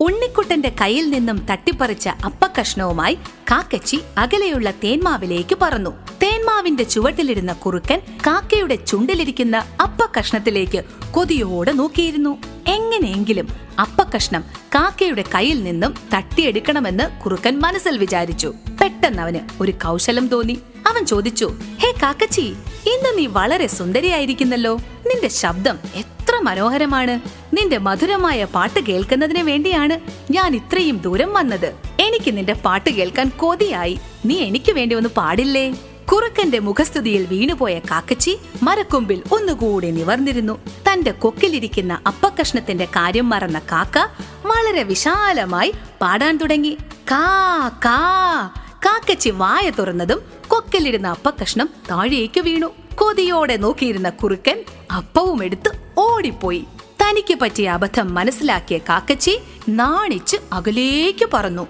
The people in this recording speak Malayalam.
ഉണ്ണിക്കുട്ടന്റെ കയ്യിൽ നിന്നും തട്ടിപ്പറിച്ച അപ്പക്കഷ്ണവുമായി കാക്കച്ചി അകലെയുള്ള തേന്മാവിലേക്ക് പറന്നു. തേന്മാവിന്റെ ചുവട്ടിലിരുന്ന കുറുക്കൻ കാക്കയുടെ ചുണ്ടിലിരിക്കുന്ന അപ്പക്കഷ്ണത്തിലേക്ക് കൊതിയോടെ നോക്കിയിരുന്നു. എങ്ങനെയെങ്കിലും അപ്പക്കഷ്ണം കാക്കയുടെ കയ്യിൽ നിന്നും തട്ടിയെടുക്കണമെന്ന് കുറുക്കൻ മനസ്സിൽ വിചാരിച്ചു. പെട്ടെന്ന് അവന് ഒരു കൗശലം തോന്നി. അവൻ ചോദിച്ചു ഹേ കാക്കച്ചി ഇന്ന് നീ വളരെ സുന്ദരിയായിരിക്കുന്നല്ലോ. നിന്റെ ശബ്ദം എത്ര മനോഹരമാണ്. നിന്റെ മധുരമായ പാട്ട് കേൾക്കുന്നതിന് വേണ്ടിയാണ് ഞാൻ ഇത്രയും ദൂരം വന്നത്. എനിക്ക് നിന്റെ പാട്ട് കേൾക്കാൻ കൊതിയായി. നീ എനിക്ക് വേണ്ടി ഒന്ന് പാടില്ലേ? കുറുക്കന്റെ മുഖസ്തുതിയിൽ വീണുപോയ കാക്കച്ചി മരക്കൊമ്പിൽ ഒന്നുകൂടി നിവർന്നിരുന്നു. തന്റെ കൊക്കിലിരിക്കുന്ന അപ്പക്കഷ്ണത്തിന്റെ കാര്യം മറന്ന കാക്ക വളരെ വിശാലമായി പാടാൻ തുടങ്ങി. കാ കാ കാക്കച്ചി വായ തുറന്നതും കൊക്കിലിരുന്ന അപ്പക്കഷ്ണം താഴേക്ക് വീണു. കൊതിയോടെ നോക്കിയിരുന്ന കുറുക്കൻ അപ്പവും എടുത്ത് ഓടിപ്പോയി. തനിക്ക് പറ്റിയ അബദ്ധം മനസ്സിലാക്കിയ കാക്കച്ചി നാണിച്ച് അകലേക്ക് പറന്നു.